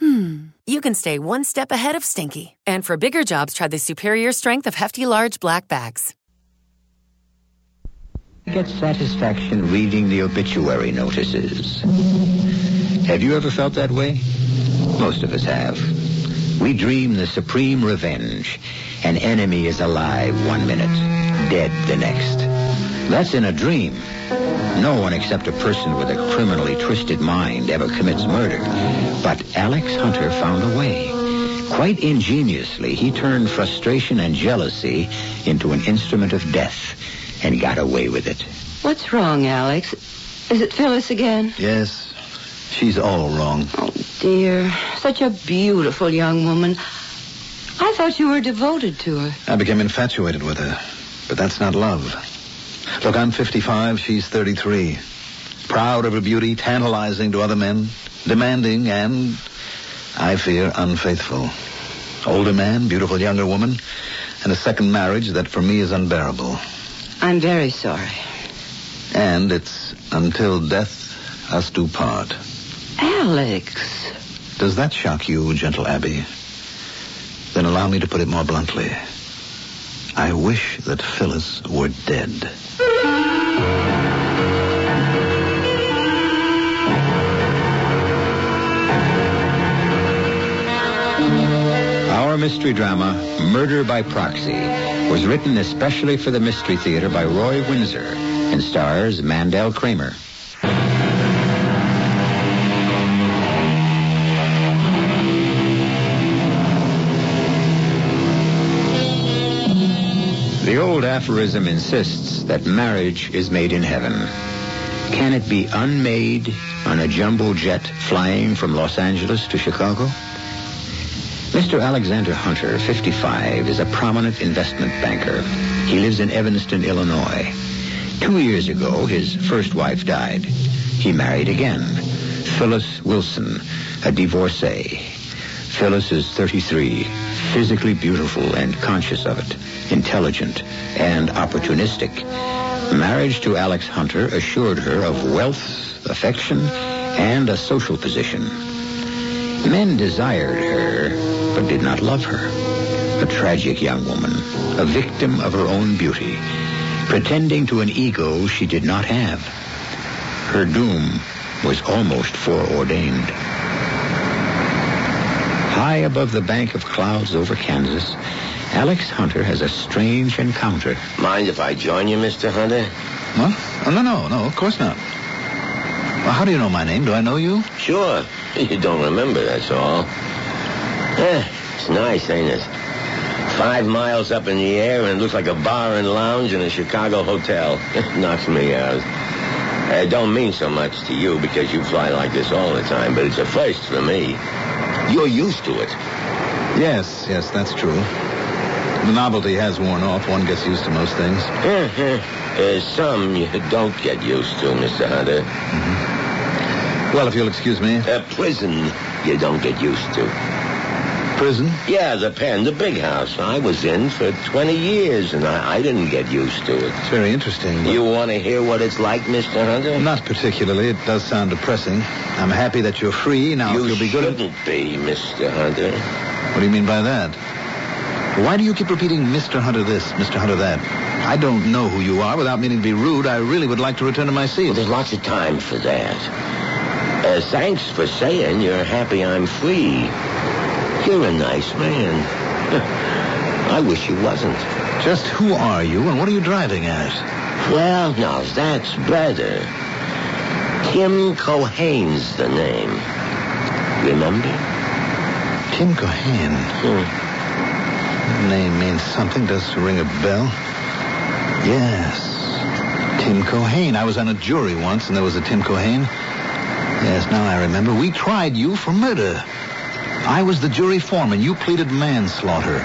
hmm, you can stay one step ahead of stinky. And for bigger jobs, try the superior strength of Hefty Large Black Bags. I Get satisfaction reading the obituary notices. Have you ever felt that way? Most of us have. We dream the supreme revenge. An enemy is alive one minute, dead the next. That's in a dream. No one except a person with a criminally twisted mind ever commits murder. But Alex Hunter found a way. Quite ingeniously, he turned frustration and jealousy into an instrument of death and got away with it. What's wrong, Alex? Is it Phyllis again? Yes, she's all wrong. Oh, dear. Such a beautiful young woman. I thought you were devoted to her. I became infatuated with her, but that's not love. Look, I'm 55, she's 33. Proud of her beauty, tantalizing to other men, demanding and, I fear, unfaithful. Older man, beautiful younger woman, and a second marriage that for me is unbearable. I'm very sorry. And it's until death us do part. Alex. Does that shock you, gentle Abby? Then allow me to put it more bluntly. I wish that Phyllis were dead. Our mystery drama, Murder by Proxy, was written especially for the Mystery Theater by Roy Windsor and stars Mandel Kramer. The old aphorism insists that marriage is made in heaven. Can it be unmade on a jumbo jet flying from Los Angeles to Chicago? Mr. Alexander Hunter, 55, is a prominent investment banker. He lives in Evanston, Illinois. Two years ago, his first wife died. He married again, Phyllis Wilson, a divorcee. Phyllis is 33, physically beautiful and conscious of it, intelligent and opportunistic. Marriage to Alex Hunter assured her of wealth, affection, and a social position. Men desired her, but did not love her. A tragic young woman, a victim of her own beauty, pretending to an ego she did not have. Her doom was almost foreordained. High above the bank of clouds over Kansas, Alex Hunter has a strange encounter. Mind if I join you, Mr. Hunter? What? Oh, no, no, no, of course not. Well, how do you know my name? Do I know you? Sure. You don't remember, that's all. Eh, it's nice, ain't it? Five miles up in the air, and it looks like a bar and lounge in a Chicago hotel. It knocks me out. It don't mean so much to you because you fly like this all the time, but it's a first for me. You're used to it. Yes, yes, that's true. The novelty has worn off. One gets used to most things. uh, some you don't get used to, Mr. Hunter. Mm-hmm. Well, if you'll excuse me. A prison you don't get used to. Prison? Yeah, the pen, the big house. I was in for 20 years, and I, I didn't get used to it. It's very interesting. You want to hear what it's like, Mr. Hunter? Not particularly. It does sound depressing. I'm happy that you're free. Now, you if you'll be good... shouldn't be, Mr. Hunter. What do you mean by that? Why do you keep repeating Mr. Hunter this, Mr. Hunter that? I don't know who you are. Without meaning to be rude, I really would like to return to my seat. Well, there's lots of time for that. Uh, thanks for saying you're happy I'm free. You're a nice man. I wish you wasn't. Just who are you and what are you driving at? Well, now, that's better. Tim Cohane's the name. Remember? Tim Cohane. Hmm. Name means something. Does it ring a bell? Yes. Tim Cohane. I was on a jury once, and there was a Tim Cohane. Yes, now I remember. We tried you for murder. I was the jury foreman. You pleaded manslaughter.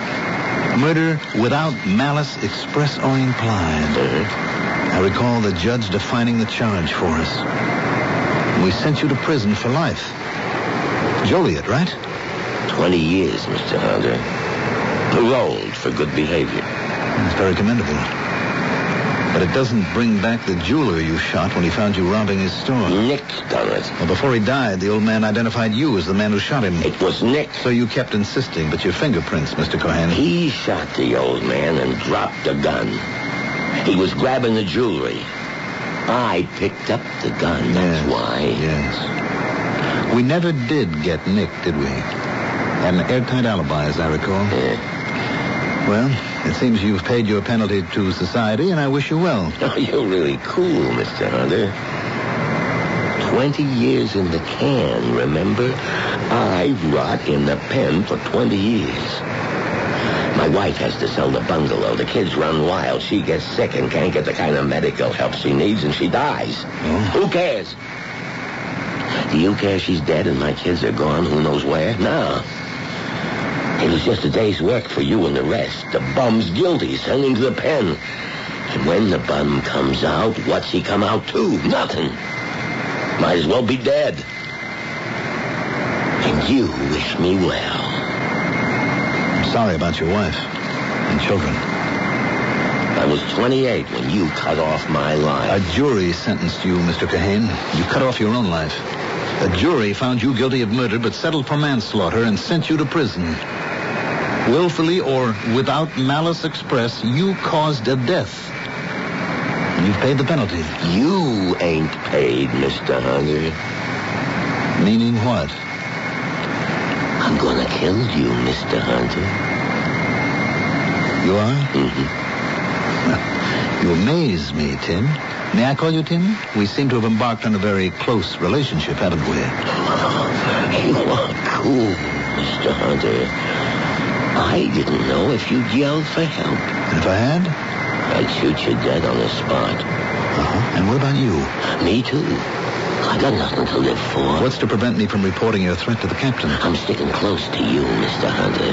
Murder without malice express or implied. Uh-huh. I recall the judge defining the charge for us. We sent you to prison for life. Joliet, right? Twenty years, Mr. Hunter. Paroled for good behavior. That's very commendable. But it doesn't bring back the jeweler you shot when he found you robbing his store. Nick done it. Well, before he died, the old man identified you as the man who shot him. It was Nick. So you kept insisting, but your fingerprints, Mr. Cohane. He shot the old man and dropped the gun. He was grabbing the jewelry. I picked up the gun, that's Yes, why. Yes. We never did get Nick, did we? Had an airtight alibi, as I recall. Yeah. Well, it seems you've paid your penalty to society, and I wish you well. Oh, you're really cool, Mr. Hunter. Twenty years in the can, remember? I rot in the pen for 20 years. My wife has to sell the bungalow. The kids run wild. She gets sick and can't get the kind of medical help she needs, and she dies. Oh. Who cares? Do you care she's dead and my kids are gone who knows where? No. It was just a day's work for you and the rest. The bum's guilty, sent him to the pen. And when the bum comes out, what's he come out to? Nothing. Might as well be dead. And you wish me well. I'm sorry about your wife and children. I was 28 when you cut off my life. A jury sentenced you, Mr. Cohane. You cut off your own life. A jury found you guilty of murder but settled for manslaughter and sent you to prison. Willfully or without malice express, you caused a death. You've paid the penalty. You ain't paid, Mr. Hunter. Meaning what? I'm gonna kill you, Mr. Hunter. You are? Mhm. You amaze me, Tim. May I call you Tim? We seem to have embarked on a very close relationship, haven't we? You are cool, Mr. Hunter. I didn't know if you'd yell for help. And if I had? I'd shoot you dead on the spot. Uh-huh. And what about you? Me too. I got nothing to live for. What's to prevent me from reporting your threat to the captain? I'm sticking close to you, Mr. Hunter.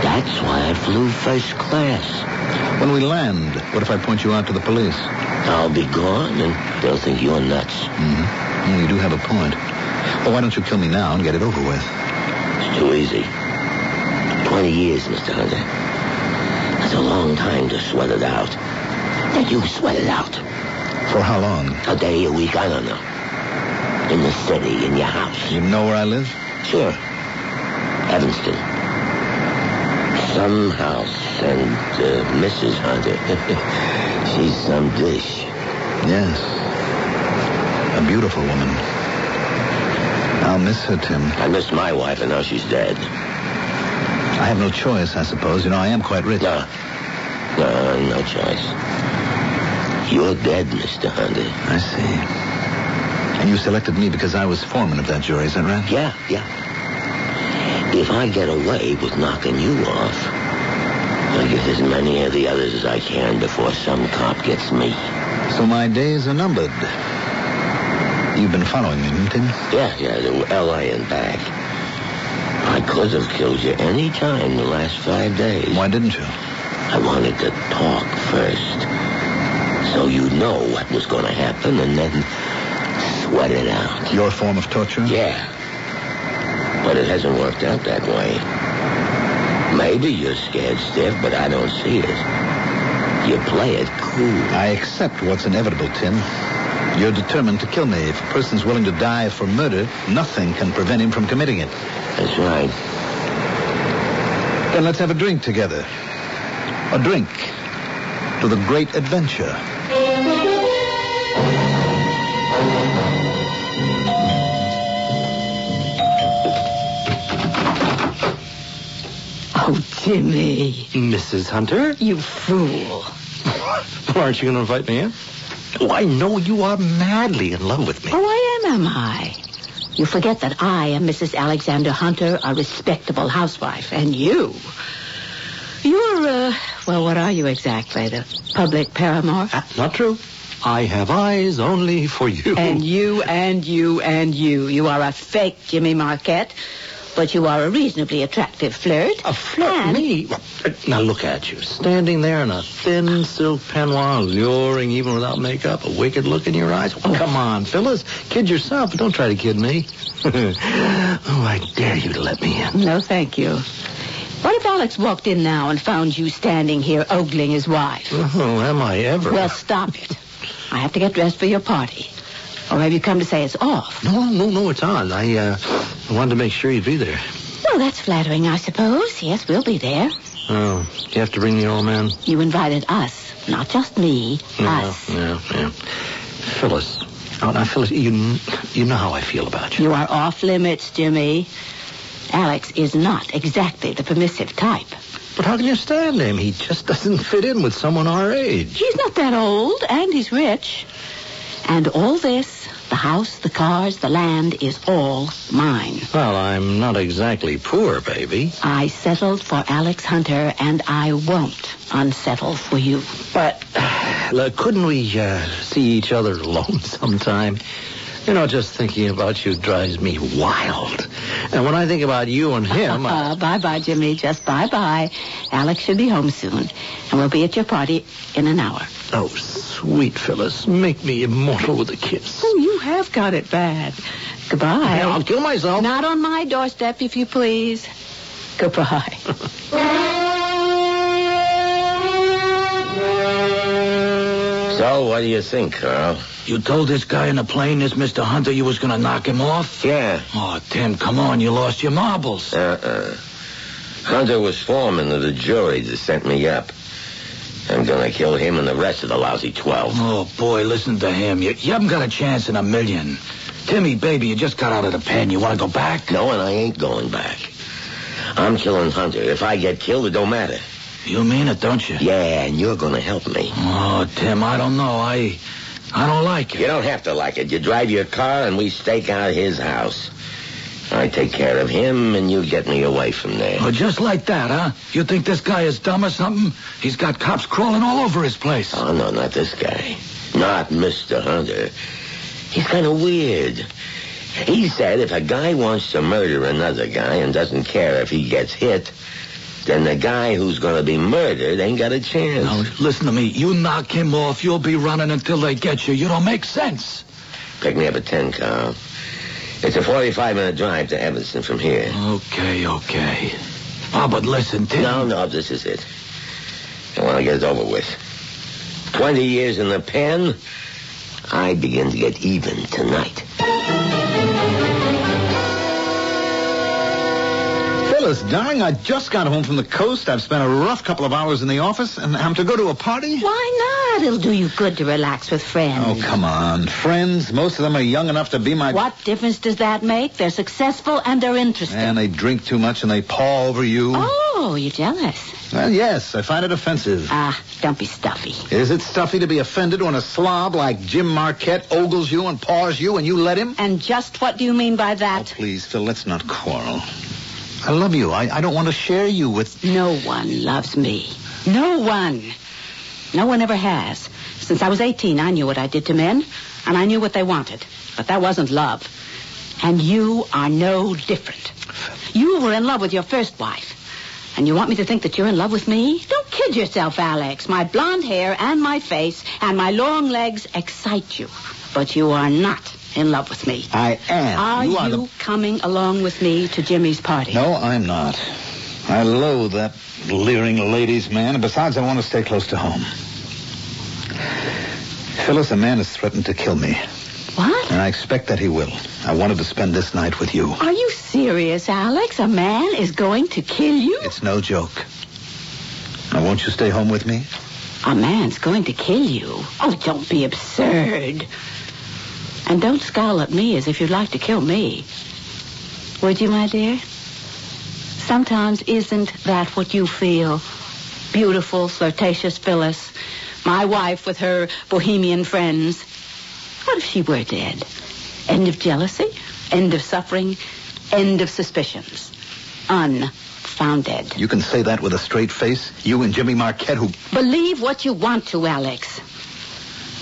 That's why I flew first class. When we land, what if I point you out to the police? I'll be gone, and they'll think you're nuts. Mm-hmm. Oh, you do have a point. Well, why don't you kill me now and get it over with? It's too easy. Twenty years, Mr. Hunter. That's a long time to sweat it out. Now you sweat it out. For how long? A day, a week, I don't know. In the city, in your house. You know where I live? Sure. Evanston. Some house and uh, Mrs. Hunter. She's some dish. Yes. A beautiful woman. I'll miss her, Tim. I missed my wife, and now she's dead. I have no choice, I suppose. You know, I am quite rich. No. No, no choice. You're dead, Mr. Hunter. I see. And you selected me because I was foreman of that jury, is that right? Yeah, yeah. If I get away with knocking you off, I'll get as many of the others as I can before some cop gets me. So my days are numbered. You've been following me, haven't you? Yeah, yeah, to L.A. and back. I could have killed you any time the last five days. Why didn't you? I wanted to talk first. So you'd know what was going to happen and then sweat it out. Your form of torture? Yeah. But it hasn't worked out that way. Maybe you're scared stiff, but I don't see it. You play it cool. I accept what's inevitable, Tim. You're determined to kill me. If a person's willing to die for murder, nothing can prevent him from committing it. That's right. Then let's have a drink together. A drink to the great adventure. Oh, Jimmy, Mrs. Hunter? you fool. Well, aren't you going to invite me in? Oh, I know you are madly in love with me. Oh, I am, am I? You forget that I am Mrs. Alexander Hunter, a respectable housewife, and you. You're, uh, well, what are you exactly? The public paramour? That's not true. I have eyes only for you. And you, and you, and you. You are a fake Jimmy Marquette. But you are a reasonably attractive flirt. A flirt? And- Me? Now look at you, standing there in a thin silk peignoir, luring even without makeup, a wicked look in your eyes. Oh, come on, Phyllis. Kid yourself, but don't try to kid me. oh, I dare you to let me in. No, thank you. What if Alex walked in now and found you standing here ogling his wife? Oh, am I ever? Well, stop it. I have to get dressed for your party. Or have you come to say it's off? no, no, no, it's on. I uh, wanted to make sure you'd be there. Well, that's flattering, I suppose. Yes, we'll be there. Oh, you have to bring the old man? You invited us, not just me. Yeah, Us. yeah, yeah. Phyllis. Oh, now, Phyllis, you, you know how I feel about you. You are off limits, Jimmy. Alex is not exactly the permissive type. But how can you stand him? He just doesn't fit in with someone our age. He's not that old, and he's rich. And all this, the house, the cars, the land, is all mine. Well, I'm not exactly poor, baby. I settled for Alex Hunter, and I won't unsettle for you. But look, couldn't we uh, see each other alone sometime? You know, just thinking about you drives me wild. And when I think about you and him, I... Uh, bye-bye, Jimmy. Just bye-bye. Alex should be home soon, and we'll be at your party in an hour. Oh, sweet Phyllis, make me immortal with a kiss. Oh, you have got it bad. Goodbye. I'll kill myself. Not on my doorstep, if you please. Goodbye. So, what do you think, Carl? You told this guy in the plane, this Mr. Hunter, you was gonna knock him off? Yeah. Oh, Tim, come on, you lost your marbles. Uh-uh. Hunter was foreman of the jury that sent me up. I'm gonna kill him and the rest of the lousy twelve. Oh, boy, listen to him. You, you haven't got a chance in a million. Timmy, baby, you just got out of the pen. You want to go back? No, and I ain't going back. I'm killing Hunter. If I get killed, it don't matter. You mean it, don't you? Yeah, and you're gonna help me. Oh, Tim, I don't know. I, I don't like it. You don't have to like it. You drive your car and we stake out his house. I take care of him and you get me away from there. Oh, just like that, huh? You think this guy is dumb or something? He's got cops crawling all over his place. Oh, no, not this guy. Not Mr. Hunter. He's kind of weird. He said if a guy wants to murder another guy and doesn't care if he gets hit, then the guy who's going to be murdered ain't got a chance. Now, listen to me. You knock him off, you'll be running until they get you. You don't make sense. Pick me up at 10, Carl. It's a 45-minute drive to Evanston from here. Okay, okay. Oh, but listen, Tim. No, no, this is it. I want to get it over with. 20 years in the pen, I begin to get even tonight. Phyllis, darling, I just got home from the coast. I've spent a rough couple of hours in the office, and I'm to go to a party? Why not? It'll do you good to relax with friends. Oh, come on. Friends, most of them are young enough to be my... What difference does that make? They're successful and they're interesting. And they drink too much and they paw over you. Oh, you're jealous. Well, yes, I find it offensive. Ah, don't be stuffy. Is it stuffy to be offended when a slob like Jim Marquette ogles you and paws you and you let him? And just what do you mean by Oh, that? please, Phil, let's not quarrel. I love you. I, I don't want to share you with... No one loves me. No one. No one ever has. Since I was 18, I knew what I did to men, and I knew what they wanted. But that wasn't love. And you are no different. You were in love with your first wife. And you want me to think that you're in love with me? Don't kid yourself, Alex. My blonde hair and my face and my long legs excite you. But you are not in love with me. I am. Are you, are the... coming along with me to Jimmy's party? No, I'm not. I loathe that leering ladies' man, and besides, I want to stay close to home. Phyllis, a man has threatened to kill me, What? and I expect that he will. I wanted to spend this night with you. Are you serious, Alex? A man is going to kill you? It's no joke. Now, won't you stay home with me? A man's going to kill you. Oh, don't be absurd. And don't scowl at me as if you'd like to kill me. Would you, my dear? Sometimes isn't that what you feel? Beautiful, flirtatious Phyllis. My wife with her bohemian friends. What if she were dead? End of jealousy? End of suffering? End of suspicions? Unfounded. You can say that with a straight face. You and Jimmy Marquette, who... Believe what you want to, Alex.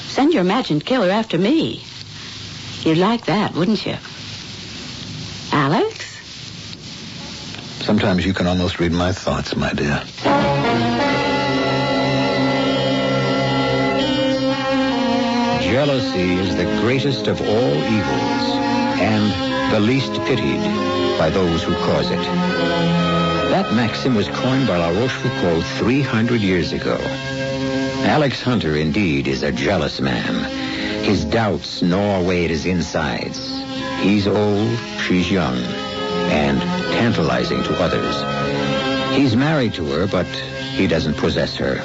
Send your imagined killer after me. You'd like that, wouldn't you? Alex? Sometimes you can almost read my thoughts, my dear. Jealousy is the greatest of all evils and the least pitied by those who cause it. That maxim was coined by La Rochefoucauld 300 years ago. Alex Hunter, indeed, is a jealous man. His doubts gnaw away at his insides. He's old, she's young, and tantalizing to others. He's married to her, but he doesn't possess her.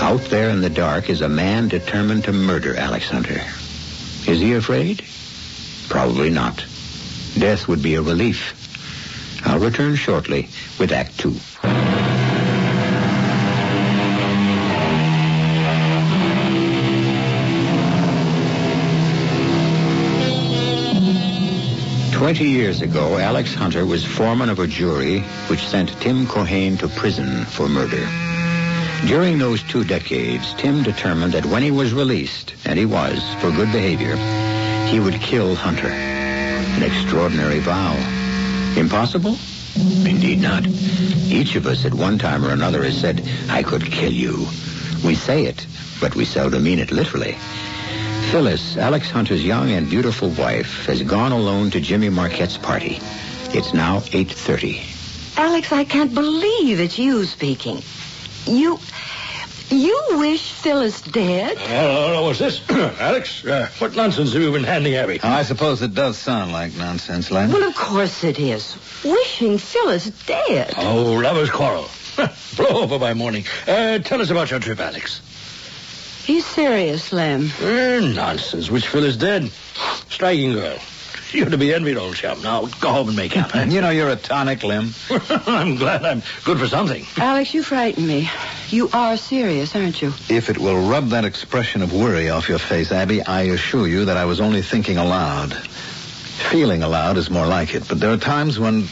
Out there in the dark is a man determined to murder Alex Hunter. Is he afraid? Probably not. Death would be a relief. I'll return shortly with Act Two. Twenty years ago, Alex Hunter was foreman of a jury which sent Tim Cohane to prison for murder. During those two decades, Tim determined that when he was released, and he was, for good behavior, he would kill Hunter. An extraordinary vow. Impossible? Indeed not. Each of us at one time or another has said, I could kill you. We say it, but we seldom mean it literally. Phyllis, Alex Hunter's young and beautiful wife, has gone alone to Jimmy Marquette's party. It's now 8.30. Alex, I can't believe it's you speaking. You. You wish Phyllis dead? Hello, what's this? Alex, uh, what nonsense have you been handing Abby? I suppose it does sound like nonsense, Lem. Well, of course it is. Wishing Phyllis dead. Oh, lovers' quarrel. Blow over by morning. Uh, tell us about your trip, Alex. He's serious, Lem. Uh, nonsense. Which Phyllis dead? Striking girl. You're to be envied, old chap. Now, go home and make up. huh? You know you're a tonic, Lem. I'm glad I'm good for something. Alex, you frighten me. You are serious, aren't you? If it will rub that expression of worry off your face, Abby, I assure you that I was only thinking aloud. Feeling aloud is more like it, but there are times when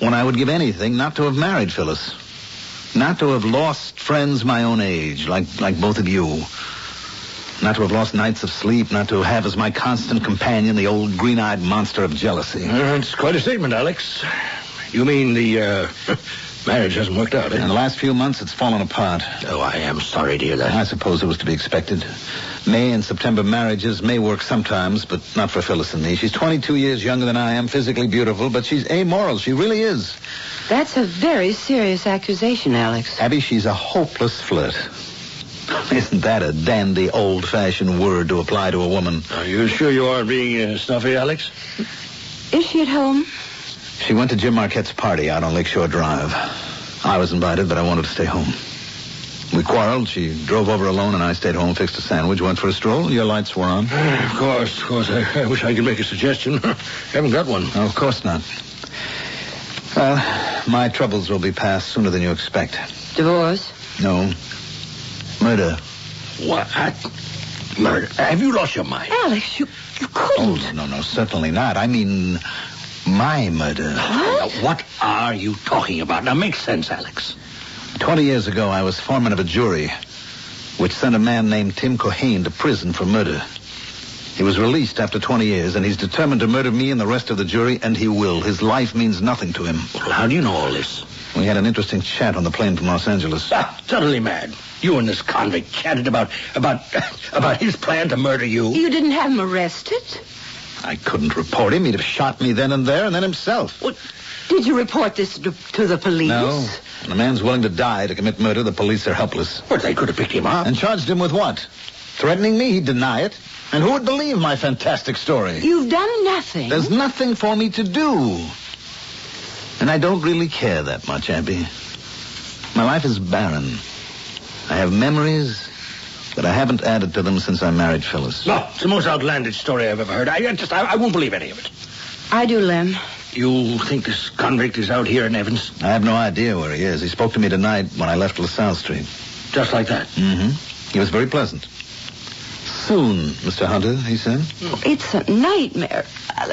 when I would give anything not to have married Phyllis. Not to have lost friends my own age, like like both of you. Not to have lost nights of sleep, not to have as my constant companion the old green-eyed monster of jealousy. Uh, it's quite a statement, Alex. You mean the uh, marriage hasn't worked out, In eh? the last few months, it's fallen apart. Oh, I am sorry to hear that. I suppose it was to be expected. May and September marriages may work sometimes, but not for Phyllis and me. She's 22 years younger than I am, physically beautiful, but she's amoral. She really is. That's a very serious accusation, Alex. Abby, she's a hopeless flirt. Isn't that a dandy, old-fashioned word to apply to a woman? Are you sure you aren't being uh, snuffy, Alex? Is she at home? She went to Jim Marquette's party out on Lakeshore Drive. I was invited, but I wanted to stay home. We quarreled. She drove over alone, and I stayed home, fixed a sandwich, went for a stroll. Your lights were on. Of course, of course. I, I wish I could make a suggestion. Haven't got one. No, of course not. Well, my troubles will be past sooner than you expect. Divorce? No. Murder. What? Murder? Have you lost your mind? Alex, you, you Oh, couldn't. no, no, certainly not. I mean, my murder. Now, what are you talking about? Now, make sense, Alex. Twenty years ago, I was foreman of a jury which sent a man named Tim Cohane to prison for murder. He was released after 20 years, and he's determined to murder me and the rest of the jury, and he will. His life means nothing to him. Well, how do you know all this? We had an interesting chat on the plane from Los Angeles. Ah, totally mad. You and this convict chatted about about about his plan to murder you. You didn't have him arrested? I couldn't report him. He'd have shot me then and there, and then himself. What? Did you report this to, to the police? No. When a man's willing to die to commit murder, the police are helpless. But they could have picked him up. And charged him with what? Threatening me? He'd deny it. And who would believe my fantastic story? You've done nothing. There's nothing for me to do. And I don't really care that much, Abby. My life is barren. I have memories, but I haven't added to them since I married Phyllis. No, it's the most outlandish story I've ever heard. I I just, I, I won't believe any of it. I do, Lem. You think this convict is out here in Evans? I have no idea where he is. He spoke to me tonight when I left LaSalle Street. Just like that? Mm-hmm. He was very pleasant. Soon, Mr. Hunter, he said. It's a nightmare.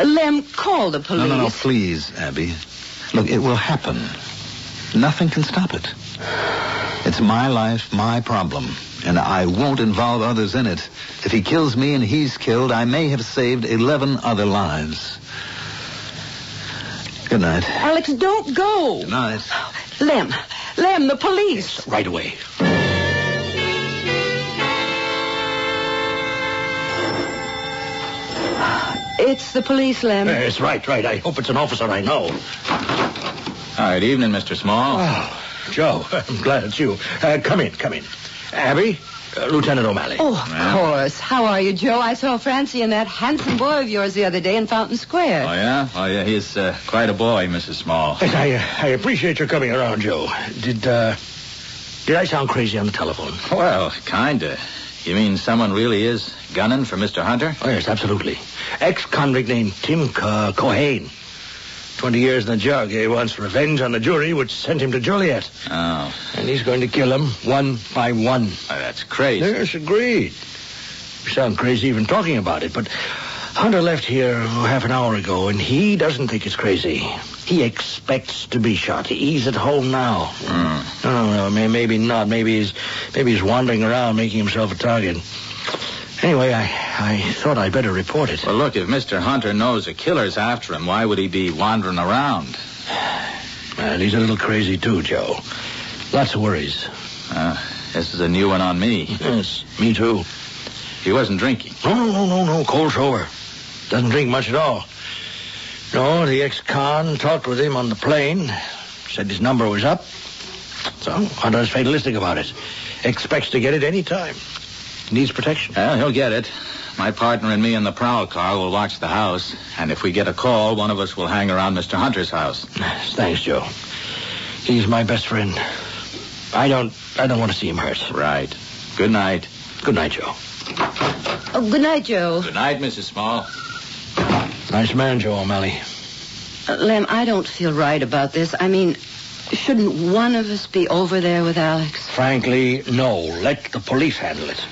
Lem, call the police. No, no, no, please, Abby. Look, it will happen. Nothing can stop it. It's my life, my problem, and I won't involve others in it. If he kills me and he's killed, I may have saved 11 other lives. Good night. Alex, don't go. Good night. Lem, Lem, the police. Right away. It's the police, Lem. Yes, right, right. I hope it's an officer I know. All right, evening, Mr. Small. Oh, Joe, I'm glad it's you. Uh, come in, come in. Abby, uh, Lieutenant O'Malley. Oh, of course. How are you, Joe? I saw Francie and that handsome boy of yours the other day in Fountain Square. Oh, yeah? Oh, yeah, he's uh, quite a boy, Mrs. Small. Yes, I, uh, I appreciate your coming around, Joe. Did, uh, did I sound crazy on the telephone? Well, kinda. You mean someone really is gunning for Mr. Hunter? Oh, yes, absolutely. Ex-convict named Tim Co- Cohane. Twenty years in the jug. He wants revenge on the jury, which sent him to Joliet. Oh, And he's going to kill him one by one. oh, that's crazy. Yes, agreed. You sound crazy even talking about it, but Hunter left here half an hour ago, and he doesn't think it's crazy. He expects to be shot. He's at home now. Hmm. No, no, no, may- maybe not. Maybe he's maybe he's wandering around making himself a target. Anyway, I, I thought I'd better report it. Well, look, if Mr. Hunter knows a killer's after him, why would he be wandering around? Well, he's a little crazy too, Joe. Lots of worries. Uh, this is a new one on me. Yes, me too. He wasn't drinking. No, no, no, no, no. Cold sober. Doesn't drink much at all. No, the ex-con talked with him on the plane. Said his number was up. So Hunter's fatalistic about it. Expects to get it any time. Needs protection. Well, he'll get it. My partner and me in the prowl car will watch the house, and if we get a call, one of us will hang around Mr. Hunter's house. Thanks, Joe. He's my best friend. I don't I don't want to see him hurt. Right. Good night. Good night, Joe. Oh, good night, Joe. Good night, Mrs. Small. Nice man, Joe O'Malley. Uh, Lem, I don't feel right about this. I mean, shouldn't one of us be over there with Alex? Frankly, no. Let the police handle it.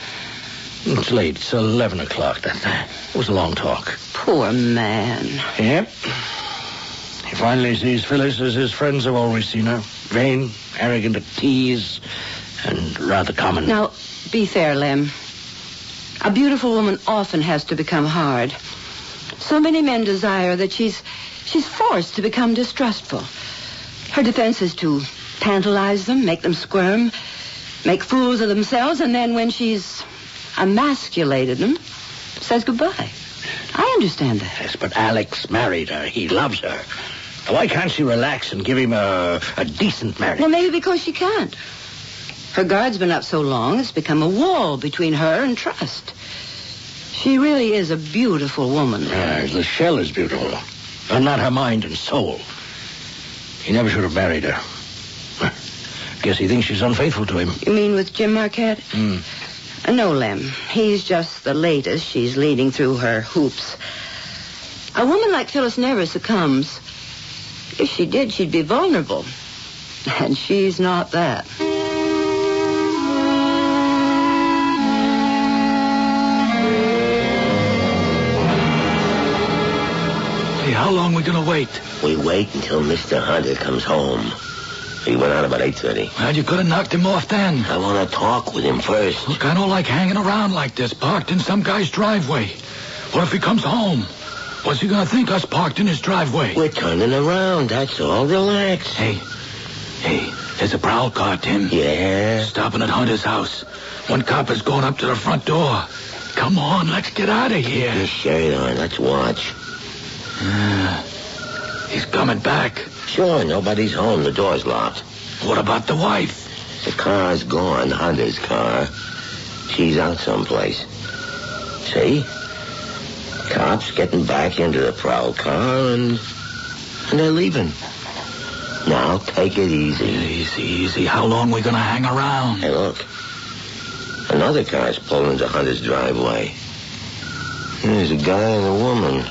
It's late. It's 11 o'clock. That, was a long talk. Poor man. Yep. He finally sees Phyllis as his friends have always seen her. Vain, arrogant to tease, and rather common. Now, be fair, Lem. A beautiful woman often has to become hard. So many men desire that she's she's forced to become distrustful. Her defense is to tantalize them, make them squirm, make fools of themselves, and then when she's emasculated them, says goodbye. I understand that. Yes, but Alex married her. He loves her. Why can't she relax and give him a, a decent marriage? Well, maybe because she can't. Her guard's been up so long, it's become a wall between her and trust. She really is a beautiful woman. The shell is beautiful, but not her mind and soul. He never should have married her. Guess he thinks she's unfaithful to him. You mean with Jim Marquette? Uh, no, Lem. He's just the latest she's leading through her hoops. A woman like Phyllis never succumbs. If she did, she'd be vulnerable. And she's not that. How long we gonna wait? We wait until Mr. Hunter comes home. He went out about 8.30. Well, you could have knocked him off then. I want to talk with him first. Look, I don't like hanging around like this, parked in some guy's driveway. What if he comes home? What's he gonna think us parked in his driveway? We're turning around, that's all. Relax. Hey, hey, there's a prowl car, Tim. Yeah? Stopping at Hunter's house. One cop is going up to the front door. Come on, let's get out of Get your here. shirt on. Let's watch. He's coming back. Sure, nobody's home. The door's locked. What about the wife? The car's gone, Hunter's car. She's out someplace. See? Cops getting back into the prowl car and and they're leaving. Now take it easy. Easy, easy. How long we gonna hang around? Hey, look. Another car's pulling into Hunter's driveway. There's a guy and a woman.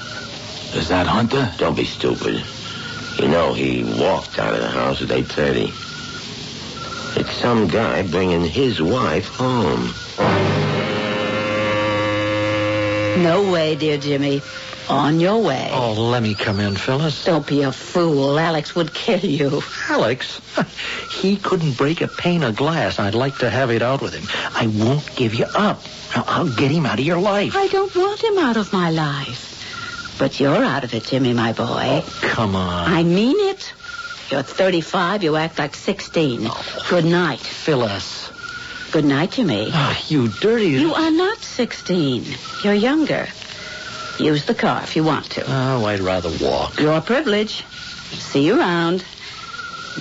Is that Hunter? Don't be stupid. You know he walked out of the house at 8.30. It's some guy bringing his wife home. No way, dear Jimmy. On your way. Oh, let me come in, Phyllis. Don't be a fool. Alex would kill you. Alex, he couldn't break a pane of glass. I'd like to have it out with him. I won't give you up. Now, I'll get him out of your life. I don't want him out of my life. But you're out of it, Jimmy, my boy. Come on. I mean it. You're 35. You act like 16. Good night. Phyllis. Good night, Jimmy. Ah, you dirty... You are not 16. You're younger. Use the car if you want to. Oh, I'd rather walk. Your privilege. See you around.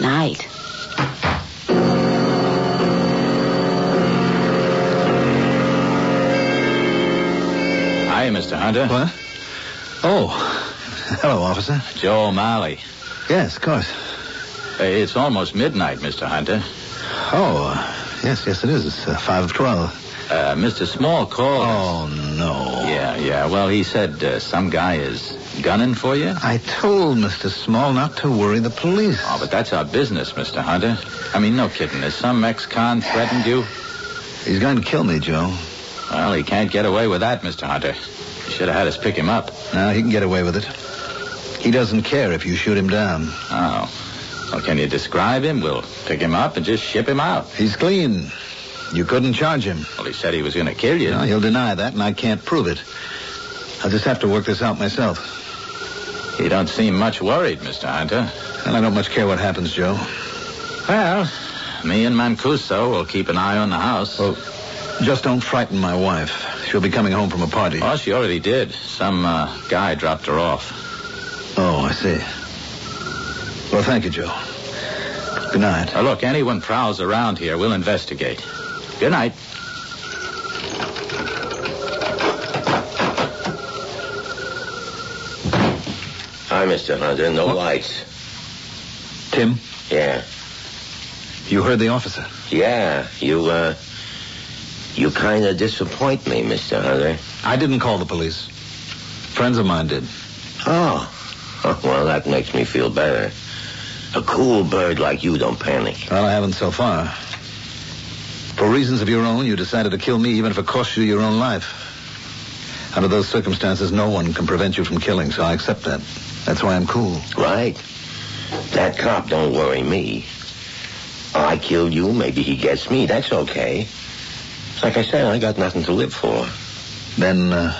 Night. Hi, Mr. Hunter. What? Oh. Hello, officer. Joe O'Malley. Yes, of course. Hey, it's almost midnight, Mr. Hunter. Oh, uh, yes, yes, it is. It's uh, 5 of 12. Uh, Mr. Small called. Oh, no. Yeah, yeah. Well, he said uh, some guy is gunning for you. I told Mr. Small not to worry the police. Oh, but that's our business, Mr. Hunter. I mean, no kidding. Has some ex-con threatened you? He's going to kill me, Joe. Well, he can't get away with that, Mr. Hunter. Should have had us pick him up. Now, he can get away with it. He doesn't care if you shoot him down. Oh. Well, can you describe him? We'll pick him up and just ship him out. He's clean. You couldn't charge him. Well, he said he was going to kill you. No, he'll deny that, and I can't prove it. I'll just have to work this out myself. You don't seem much worried, Mr. Hunter. Well, I don't much care what happens, Joe. Well, me and Mancuso will keep an eye on the house. Well, just don't frighten my wife. She'll be coming home from a party. Oh, she already did. Some uh, guy dropped her off. Oh, I see. Well, thank you, Joe. Good night. Now, look, anyone prowls around here, we'll investigate. Good night. Hi, Mr. Hunter. No lights. Tim, Yeah. you heard the officer. Yeah. You, uh... You kind of disappoint me, Mr. Hunter. I didn't call the police. Friends of mine did. Oh. Well, that makes me feel better. A cool bird like you don't panic. Well, I haven't so far. For reasons of your own, you decided to kill me even if it cost you your own life. Under those circumstances, no one can prevent you from killing, so I accept that. That's why I'm cool. Right? That cop don't worry me. I killed you, maybe he gets me. That's okay. Like I said, I got nothing to live for. Then, uh,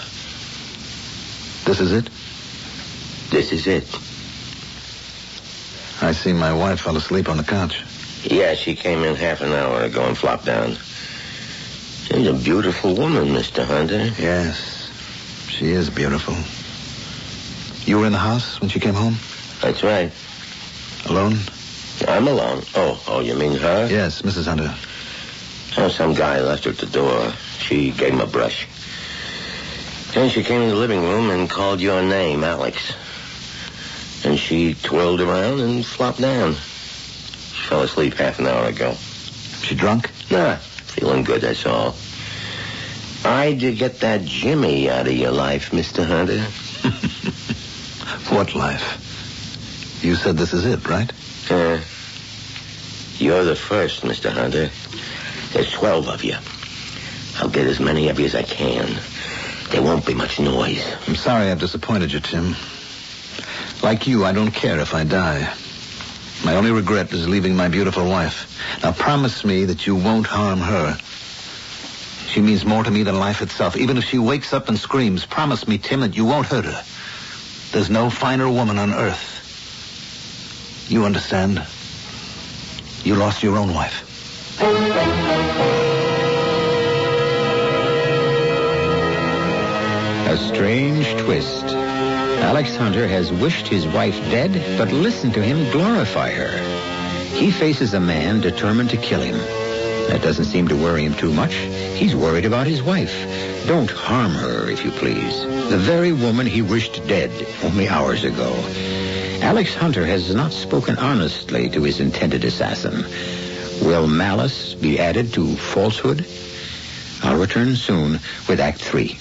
this is it? This is it. I see my wife fell asleep on the couch. Yeah, she came in half an hour ago and flopped down. She's a beautiful woman, Mr. Hunter. Yes, she is beautiful. You were in the house when she came home? That's right. Alone? I'm alone. Oh, oh, you mean her? Yes, Mrs. Hunter. Oh, some guy left her at the door. She gave him a brush. Then she came in the living room and called your name, Alex. And she twirled around and flopped down. She fell asleep half an hour ago. She drunk? Nah, feeling good, that's all. I'd get that Jimmy out of your life, Mr. Hunter. What life? You said this is it, right? Uh, you're the first, Mr. Hunter. There's 12 of you. I'll get as many of you as I can. There won't be much noise. I'm sorry I've disappointed you, Tim. Like you, I don't care if I die. My only regret is leaving my beautiful wife. Now promise me that you won't harm her. She means more to me than life itself. Even if she wakes up and screams, promise me, Tim, that you won't hurt her. There's no finer woman on earth. You understand? You lost your own wife. Strange twist. Alex Hunter has wished his wife dead, but listen to him glorify her. He faces a man determined to kill him. That doesn't seem to worry him too much. He's worried about his wife. Don't harm her, if you please. The very woman he wished dead only hours ago. Alex Hunter has not spoken honestly to his intended assassin. Will malice be added to falsehood? I'll return soon with Act Three.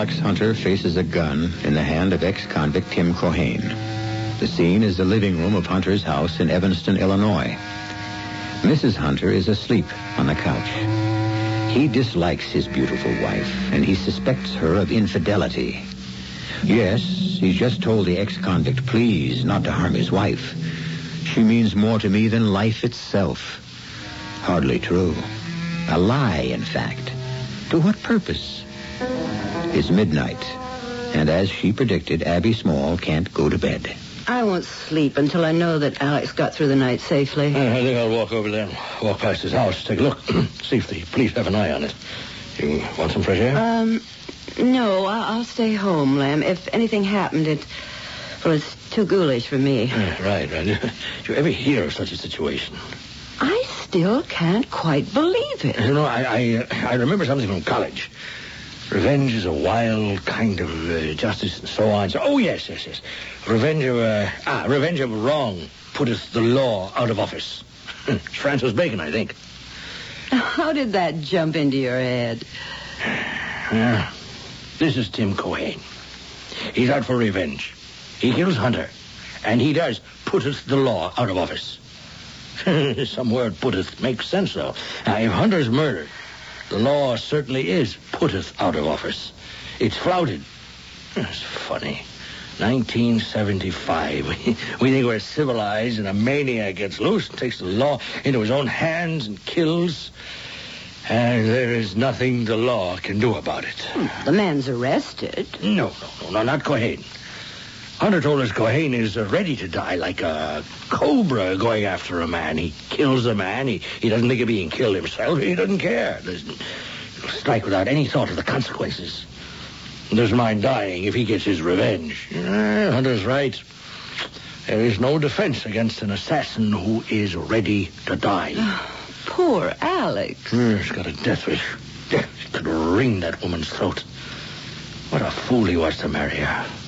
Alex Hunter faces a gun in the hand of ex-convict Tim Cohane. The scene is the living room of Hunter's house in Evanston, Illinois. Mrs. Hunter is asleep on the couch. He dislikes his beautiful wife, and he suspects her of infidelity. Yes, he's just told the ex-convict, please, not to harm his wife. She means more to me than life itself. Hardly true. A lie, in fact. To what purpose? It's midnight, and as she predicted, Abby Small can't go to bed. I won't sleep until I know that Alex got through the night safely. I think I'll walk over there and walk past his house, take a look, see if the police have an eye on it. You want some fresh air? Um, no, I- I'll stay home, Lem. If anything happened, it, well, it's too ghoulish for me. Yeah, right, right. Did you ever hear of such a situation? I still can't quite believe it. You know, I I, I remember something from college. Revenge is a wild kind of uh, justice and so on. So, oh, yes, yes, yes. Revenge of, uh, ah, revenge of wrong putteth the law out of office. Francis Bacon, I think. How did that jump into your head? Yeah. This is Tim Cohane. He's out for revenge. He kills Hunter. And he does putteth the law out of office. Some word putteth makes sense, though. Now, if Hunter's murdered, the law certainly is putteth out of office. It's flouted. It's funny. 1975. We, think we're civilized, and a maniac gets loose and takes the law into his own hands and kills. And there is nothing the law can do about it. Hmm, the man's arrested. No, no, no, no, not Cohane. Hunter told us Cohane is uh, ready to die like a cobra going after a man. He kills a man. He, he doesn't think of being killed himself. He doesn't care. Doesn't strike without any thought of the consequences. Doesn't mind dying if he gets his revenge. Hunter's right. There is no defense against an assassin who is ready to die. Poor Alex. Hmm, He's got a death wish. He could wring that woman's throat. What a fool he was to marry her.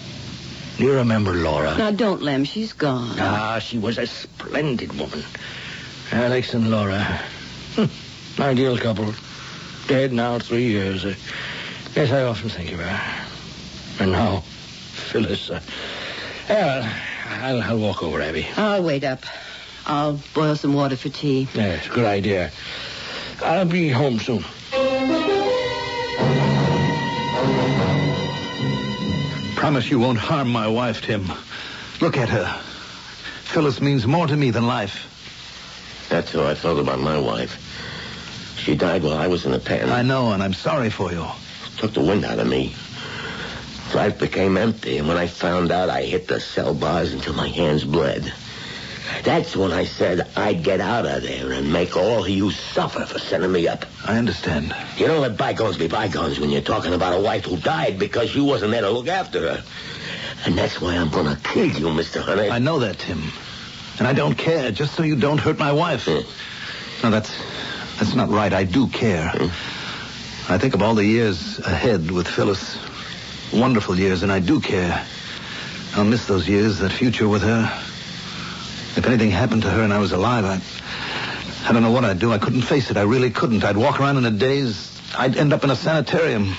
Do you remember Laura? Now, don't, Lem. She's gone. Ah, she was a splendid woman. Alex and Laura. Hmm, Ideal couple. Dead now three years. Uh, yes, I often think of her. And now, Phyllis. Uh, I'll, I'll walk over, Abby. I'll wait up. I'll boil some water for tea. Yes, good idea. I'll be home soon. Promise you won't harm my wife, Tim. Look at her. Phyllis means more to me than life. That's how I felt about my wife. She died while I was in the pen. I know, and I'm sorry for you. It Took the wind out of me. Life became empty, and when I found out, I hit the cell bars until my hands bled. That's when I said I'd get out of there and make all of you suffer for sending me up. I understand. You don't let bygones be bygones when you're talking about a wife who died because you wasn't there to look after her. And that's why I'm gonna kill you, Mr. Hunter. I know that, Tim. And I don't care, just so you don't hurt my wife. No, that's that's not right. I do care. Hmm? I think of all the years ahead with Phyllis. Wonderful years, and I do care. I'll miss those years, that future with her. If anything happened to her and I was alive, I I don't know what I'd do. I couldn't face it. I really couldn't. I'd walk around in a daze. I'd end up in a sanitarium.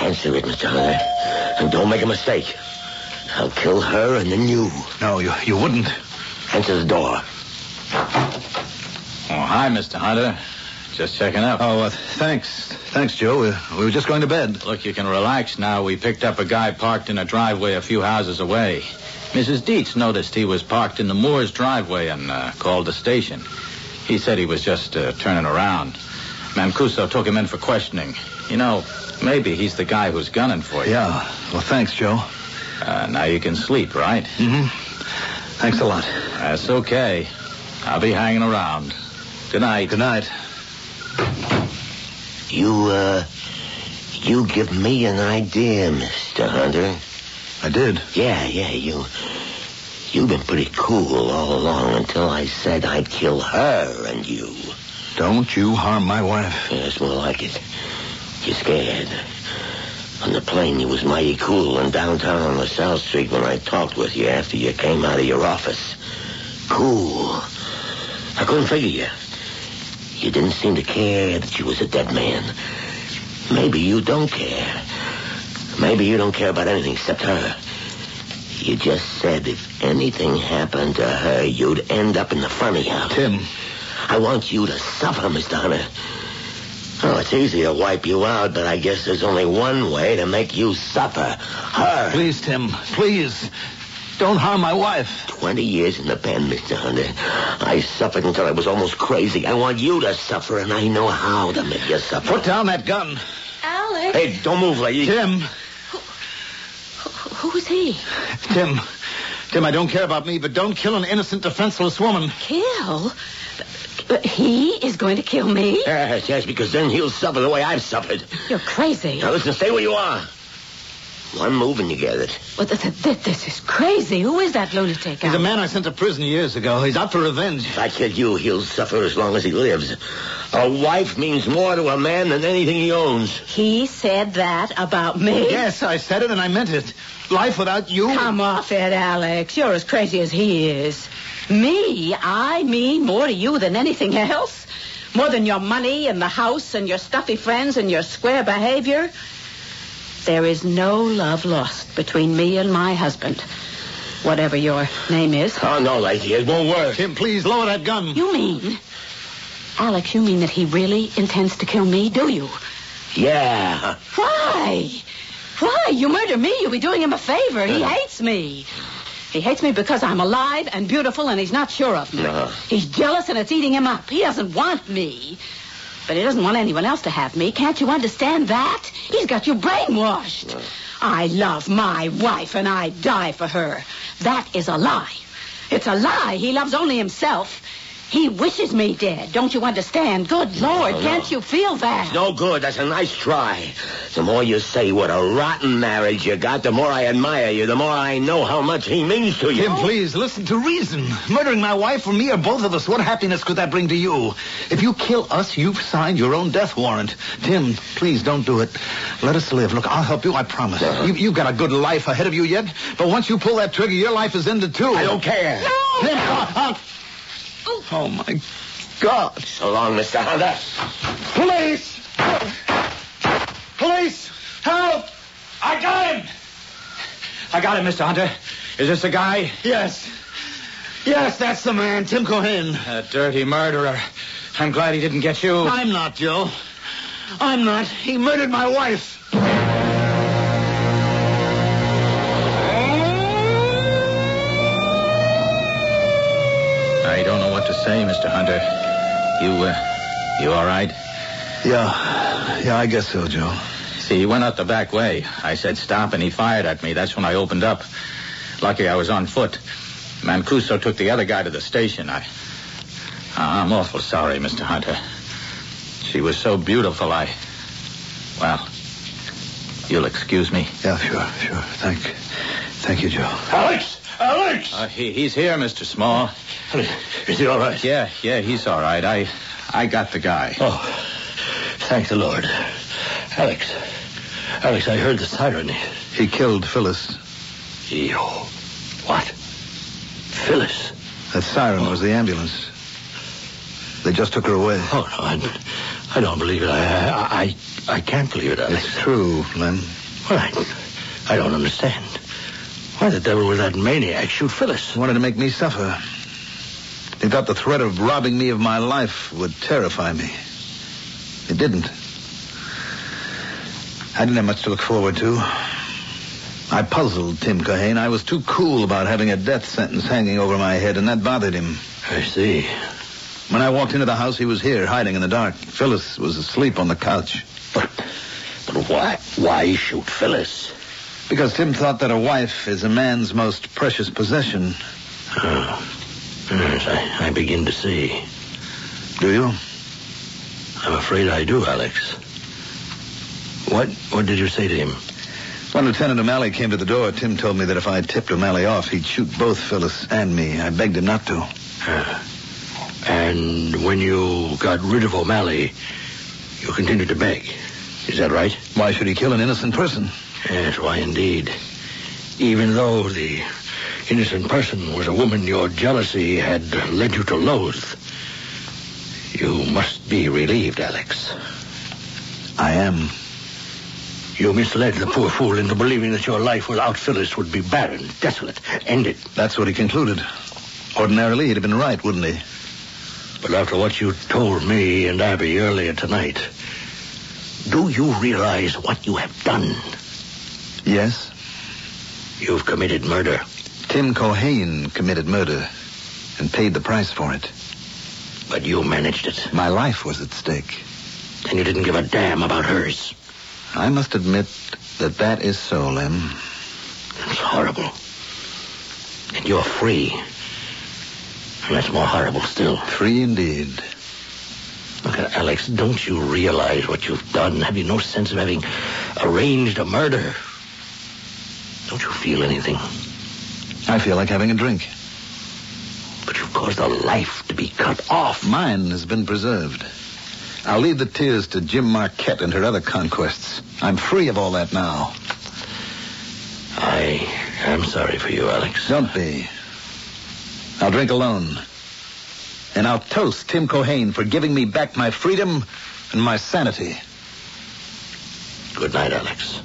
Answer it, Mr. Hunter. And don't make a mistake. I'll kill her and then you. No, you you wouldn't. Answer the door. Oh, hi, Mr. Hunter. Just checking up. Oh, uh, thanks. Thanks, Joe. We, we were just going to bed. Look, you can relax now. We picked up a guy parked in a driveway a few houses away. Mrs. Dietz noticed he was parked in the Moore's driveway and uh, called the station. He said he was just uh, turning around. Mancuso took him in for questioning. You know, maybe he's the guy who's gunning for you. Yeah. Well, thanks, Joe. Uh, now you can sleep, right? Mm-hmm. Thanks a lot. That's okay. I'll be hanging around. Good night. Good night. You, uh, you give me an idea, Mr. Hunter. I did. Yeah, yeah, you. You've been pretty cool all along until I said I'd kill her and you. Don't you harm my wife. Yeah, it's more like it. You're scared. On the plane, you was mighty cool, and downtown on the South Street when I talked with you after you came out of your office. Cool. I couldn't figure you. You didn't seem to care that you was a dead man. Maybe you don't care. Maybe you don't care about anything except her. You just said if anything happened to her, you'd end up in the funny house. Tim. I want you to suffer, Mr. Hunter. Oh, it's easy to wipe you out, but I guess there's only one way to make you suffer. Her. Please, Tim. Please. don't harm my wife. Twenty years in the pen, Mr. Hunter. I suffered until I was almost crazy. I want you to suffer, and I know how to make you suffer. Put down that gun. Alex. Hey, don't move, lady. Tim. Who is he? Tim. Tim, I don't care about me, but don't kill an innocent, defenseless woman. Kill? But he is going to kill me? Yes, yes, because then he'll suffer the way I've suffered. You're crazy. Now listen, stay where you are. One move and you get it. Well, th- th- th- this is crazy. Who is that lunatic? He's a man I sent to prison years ago. He's out for revenge. If I kill you, he'll suffer as long as he lives. A wife means more to a man than anything he owns. He said that about me? Yes, I said it and I meant it. Life without you. Come off it, Alex. You're as crazy as he is. Me? I mean more to you than anything else? More than your money and the house and your stuffy friends and your square behavior? There is no love lost between me and my husband. Whatever your name is. Oh, no, lady, it won't work. Tim, please lower that gun. You mean? Alex, you mean that he really intends to kill me, do you? Yeah. Why? Why? You murder me, you'll be doing him a favor. He hates me. He hates me because I'm alive and beautiful and he's not sure of me. No. He's jealous and it's eating him up. He doesn't want me. But he doesn't want anyone else to have me. Can't you understand that? He's got you brainwashed. I love my wife and I die for her. That is a lie. It's a lie. He loves only himself. He wishes me dead. Don't you understand? Good Lord, no. can't you feel that? It's No good. That's a nice try. The more you say what a rotten marriage you got, the more I admire you, the more I know how much he means to you. Tim, please, listen to reason. Murdering my wife or me or both of us, what happiness could that bring to you? If you kill us, you've signed your own death warrant. Tim, please don't do it. Let us live. Look, I'll help you, I promise. Uh-huh. You, you've got a good life ahead of you yet, but once you pull that trigger, your life is ended too. I don't care. Tim, uh, uh, oh, my God. So long, Mr. Hunter. Police! Police! Help! I got him! I got him, Mr. Hunter. Is this the guy? Yes. Yes, that's the man, Tim Cohane. A dirty murderer. I'm glad he didn't get you. I'm not, Joe. I'm not. He murdered my wife. Say, Mr. Hunter. You, uh, you all right? Yeah. Yeah, I guess so, Joe. See, he went out the back way. I said stop, and he fired at me. That's when I opened up. Lucky I was on foot. Mancuso took the other guy to the station. I, I'm awful sorry, Mr. Hunter. She was so beautiful, I, well, you'll excuse me. Yeah, sure, sure. Thank, thank you, Joe. Alex! Alex! Uh, he, he's here, Mr. Small. Is he all right? Yeah, yeah, he's all right. I, I got the guy. Oh, thank the Lord. Alex. Alex, I heard the siren. He killed Phyllis. Yo. What? Phyllis? That siren was the ambulance. They just took her away. Oh, no, I, I don't believe it. I, I, I, I can't believe it, Alex. It's true, Lem. Well, I, I don't understand. Why the devil would that maniac shoot Phyllis? He wanted to make me suffer. He thought the threat of robbing me of my life would terrify me. It didn't. I didn't have much to look forward to. I puzzled Tim Cohane. I was too cool about having a death sentence hanging over my head, and that bothered him. I see. When I walked into the house, he was here, hiding in the dark. Phyllis was asleep on the couch. But, but why, why shoot Phyllis? Because Tim thought that a wife is a man's most precious possession. Oh. Yes, I, I begin to see. Do you? I'm afraid I do, Alex. What, what did you say to him? When Lieutenant O'Malley came to the door, Tim told me that if I tipped O'Malley off, he'd shoot both Phyllis and me. I begged him not to. Uh, and when you got rid of O'Malley, you continued to beg. Is that right? Why should he kill an innocent person? Yes, why indeed. Even though the innocent person was a woman your jealousy had led you to loathe. You must be relieved, Alex. I am. You misled the poor fool into believing that your life without Phyllis would be barren, desolate, ended. That's what he concluded. Ordinarily, he'd have been right, wouldn't he? But after what you told me and Abby earlier tonight, do you realize what you have done? Yes. You've committed murder. Tim Cohane committed murder and paid the price for it. But you managed it. My life was at stake. And you didn't give a damn about hers. I must admit that that is so, Lem. It's horrible. And you're free. And that's more horrible still. Free indeed. Look, at Alex, don't you realize what you've done? Have you no sense of having arranged a murder? Don't you feel anything? I feel like having a drink. But you've caused a life to be cut off. Mine has been preserved. I'll leave the tears to Jim Marquette and her other conquests. I'm free of all that now. I am sorry for you, Alex. Don't be. I'll drink alone. And I'll toast Tim Cohane for giving me back my freedom and my sanity. Good night, Alex.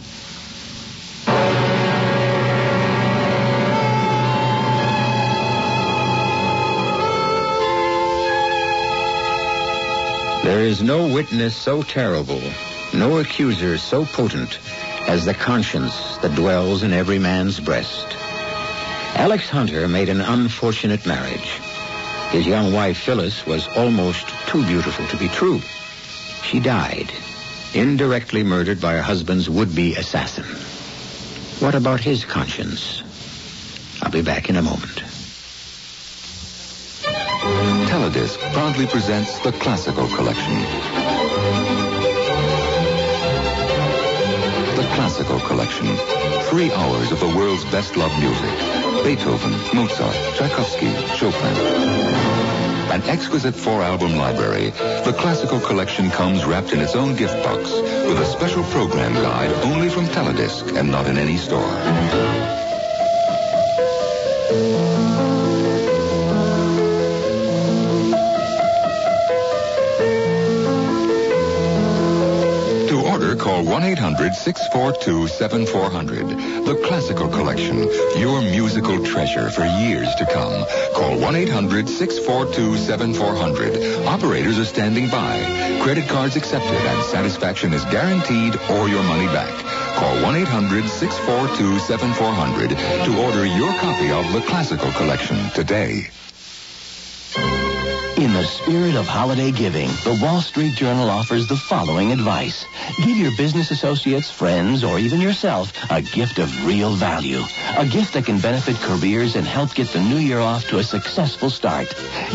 There is no witness so terrible, no accuser so potent as the conscience that dwells in every man's breast. Alex Hunter made an unfortunate marriage. His young wife, Phyllis, was almost too beautiful to be true. She died, indirectly murdered by her husband's would-be assassin. What about his conscience? I'll be back in a moment. Teledisc proudly presents the Classical Collection. The Classical Collection. Three hours of the world's best loved music. Beethoven, Mozart, Tchaikovsky, Chopin. An exquisite four-album library, the Classical Collection comes wrapped in its own gift box with a special program guide only from Teledisc and not in any store. 800 642 7400. The Classical Collection, your musical treasure for years to come. Call 1 800 642 7400. Operators are standing by. Credit cards accepted and satisfaction is guaranteed or your money back. Call 1 800 642 7400 to order your copy of The Classical Collection today. The spirit of holiday giving, the Wall Street Journal offers the following advice. Give your business associates, friends, or even yourself a gift of real value. A gift that can benefit careers and help get the new year off to a successful start.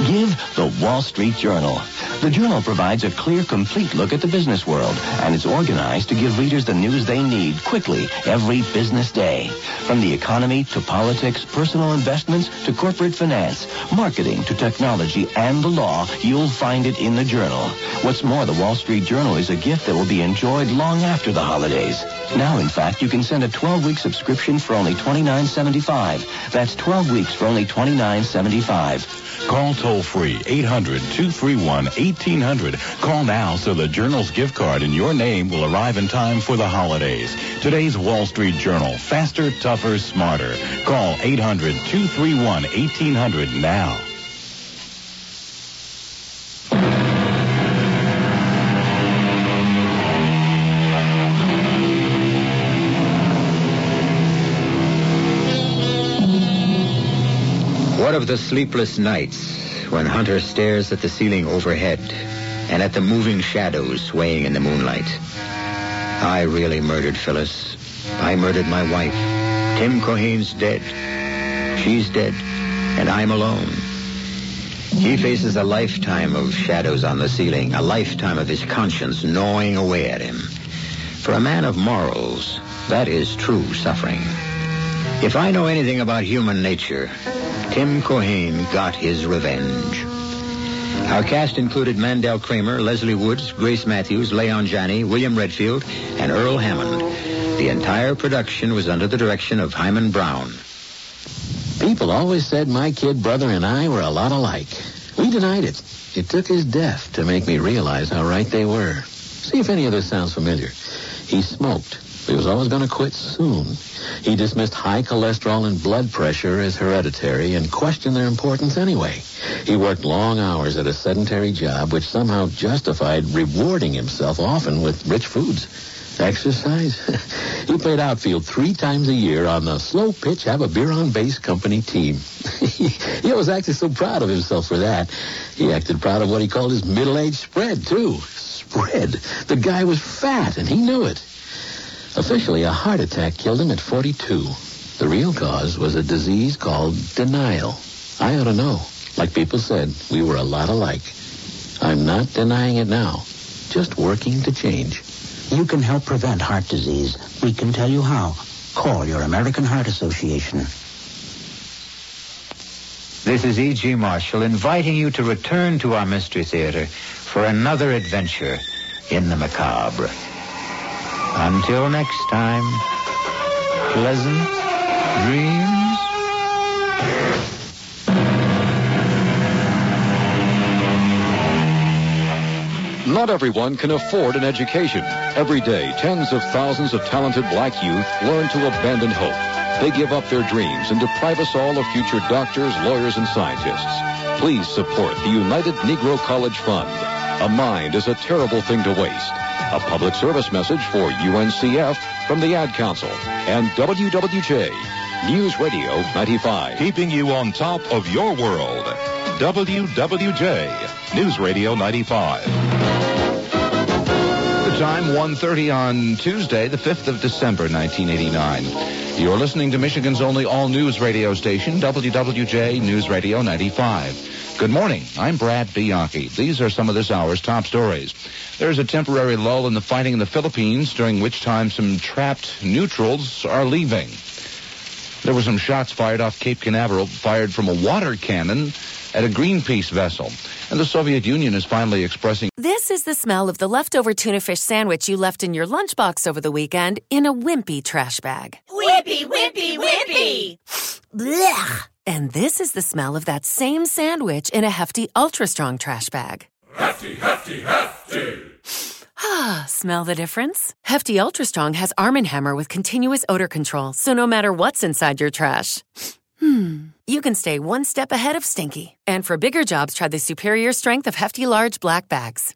Give the Wall Street Journal. The journal provides a clear, complete look at the business world, and it's organized to give readers the news they need quickly every business day. From the economy to politics, personal investments to corporate finance, marketing to technology and the law, you'll find it in the journal. What's more, the Wall Street Journal is a gift that will be enjoyed long after the holidays. Now, in fact, you can send a 12-week subscription for only $29.75. That's 12 weeks for only $29.75. Call toll free 800 231 1800. Call now so the Journal's gift card in your name will arrive in time for the holidays. Today's Wall Street Journal faster, tougher, smarter. Call 800 231 1800 now. Of the sleepless nights when Hunter stares at the ceiling overhead and at the moving shadows swaying in the moonlight? I really murdered Phyllis. I murdered my wife. Tim Cohane's dead. She's dead, and I'm alone. He faces a lifetime of shadows on the ceiling, a lifetime of his conscience gnawing away at him. For a man of morals, that is true suffering. If I know anything about human nature, Tim Cohane got his revenge. Our cast included Mandel Kramer, Leslie Woods, Grace Matthews, Leon Janney, William Redfield, and Earl Hammond. The entire production was under the direction of Himan Brown. People always said my kid brother and I were a lot alike. We denied it. It took his death to make me realize how right they were. See if any of this sounds familiar. He smoked. He was always going to quit soon. He dismissed high cholesterol and blood pressure as hereditary and questioned their importance anyway. He worked long hours at a sedentary job which somehow justified rewarding himself often with rich foods. Exercise? he played outfield three times a year on the slow pitch, have a beer on base company team. he was actually so proud of himself for that. He acted proud of what he called his middle-aged spread, too. Spread. The guy was fat, and he knew it. Officially, a heart attack killed him at 42. The real cause was a disease called denial. I ought to know. Like people said, we were a lot alike. I'm not denying it now. Just working to change. You can help prevent heart disease. We can tell you how. Call your American Heart Association. This is E.G. Marshall inviting you to return to our Mystery Theater for another adventure in the macabre. Until next time, pleasant dreams. Not everyone can afford an education. Every day, tens of thousands of talented black youth learn to abandon hope. They give up their dreams and deprive us all of future doctors, lawyers, and scientists. Please support the United Negro College Fund. A mind is a terrible thing to waste. A public service message for UNCF from the Ad Council and WWJ News Radio 95. Keeping you on top of your world. WWJ News Radio 95. The time 1.30 on Tuesday, the 5th of December, 1989. You're listening to Michigan's only all-news radio station, WWJ News Radio 95. Good morning. I'm Brad Bianchi. These are some of this hour's top stories. There's a temporary lull in the fighting in the Philippines, during which time some trapped neutrals are leaving. There were some shots fired off Cape Canaveral, fired from a water cannon at a Greenpeace vessel. And the Soviet Union is finally expressing. This is the smell of the leftover tuna fish sandwich you left in your lunchbox over the weekend in a wimpy trash bag. Wimpy, wimpy, wimpy! Blech! And this is the smell of that same sandwich in a hefty, ultra strong trash bag. Hefty, hefty, hefty. Ah, smell the difference? Hefty Ultra Strong has Arm & Hammer with continuous odor control, so no matter what's inside your trash, hmm, you can stay one step ahead of stinky. And for bigger jobs, try the superior strength of Hefty Large Black Bags.